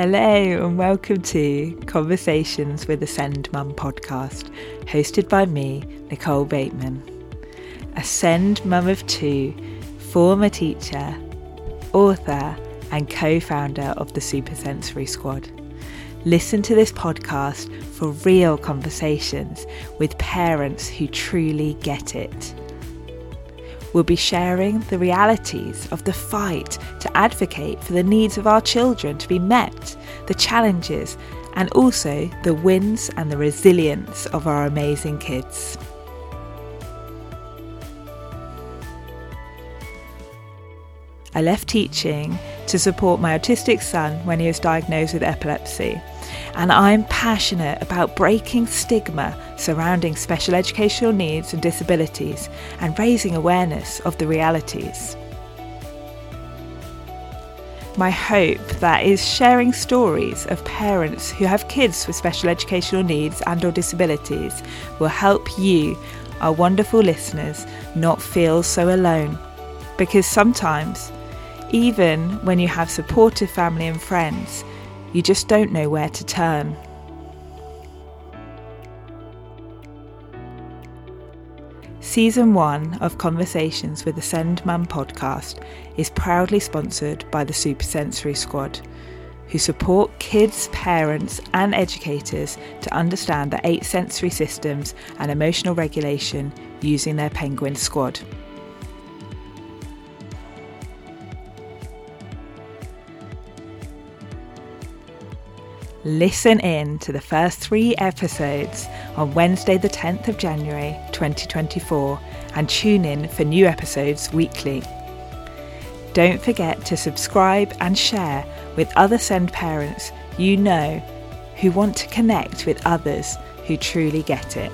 Hello, and welcome to Conversations with a Send Mum podcast, hosted by me, Nicole Bateman. A Send Mum of two, former teacher, author, and co founder of the Supersensory Squad. Listen to this podcast for real conversations with parents who truly get it. We'll be sharing the realities of the fight to advocate for the needs of our children to be met, the challenges, and also the wins and the resilience of our amazing kids. I left teaching to support my autistic son when he was diagnosed with epilepsy. And I'm passionate about breaking stigma surrounding special educational needs and disabilities and raising awareness of the realities. My hope that is sharing stories of parents who have kids with special educational needs and or disabilities will help you, our wonderful listeners, not feel so alone. Because sometimes even when you have supportive family and friends, you just don't know where to turn. Season 1 of Conversations with the Send Mum podcast is proudly sponsored by the Supersensory Squad, who support kids, parents, and educators to understand the eight sensory systems and emotional regulation using their Penguin Squad. Listen in to the first three episodes on Wednesday, the 10th of January 2024, and tune in for new episodes weekly. Don't forget to subscribe and share with other Send parents you know who want to connect with others who truly get it.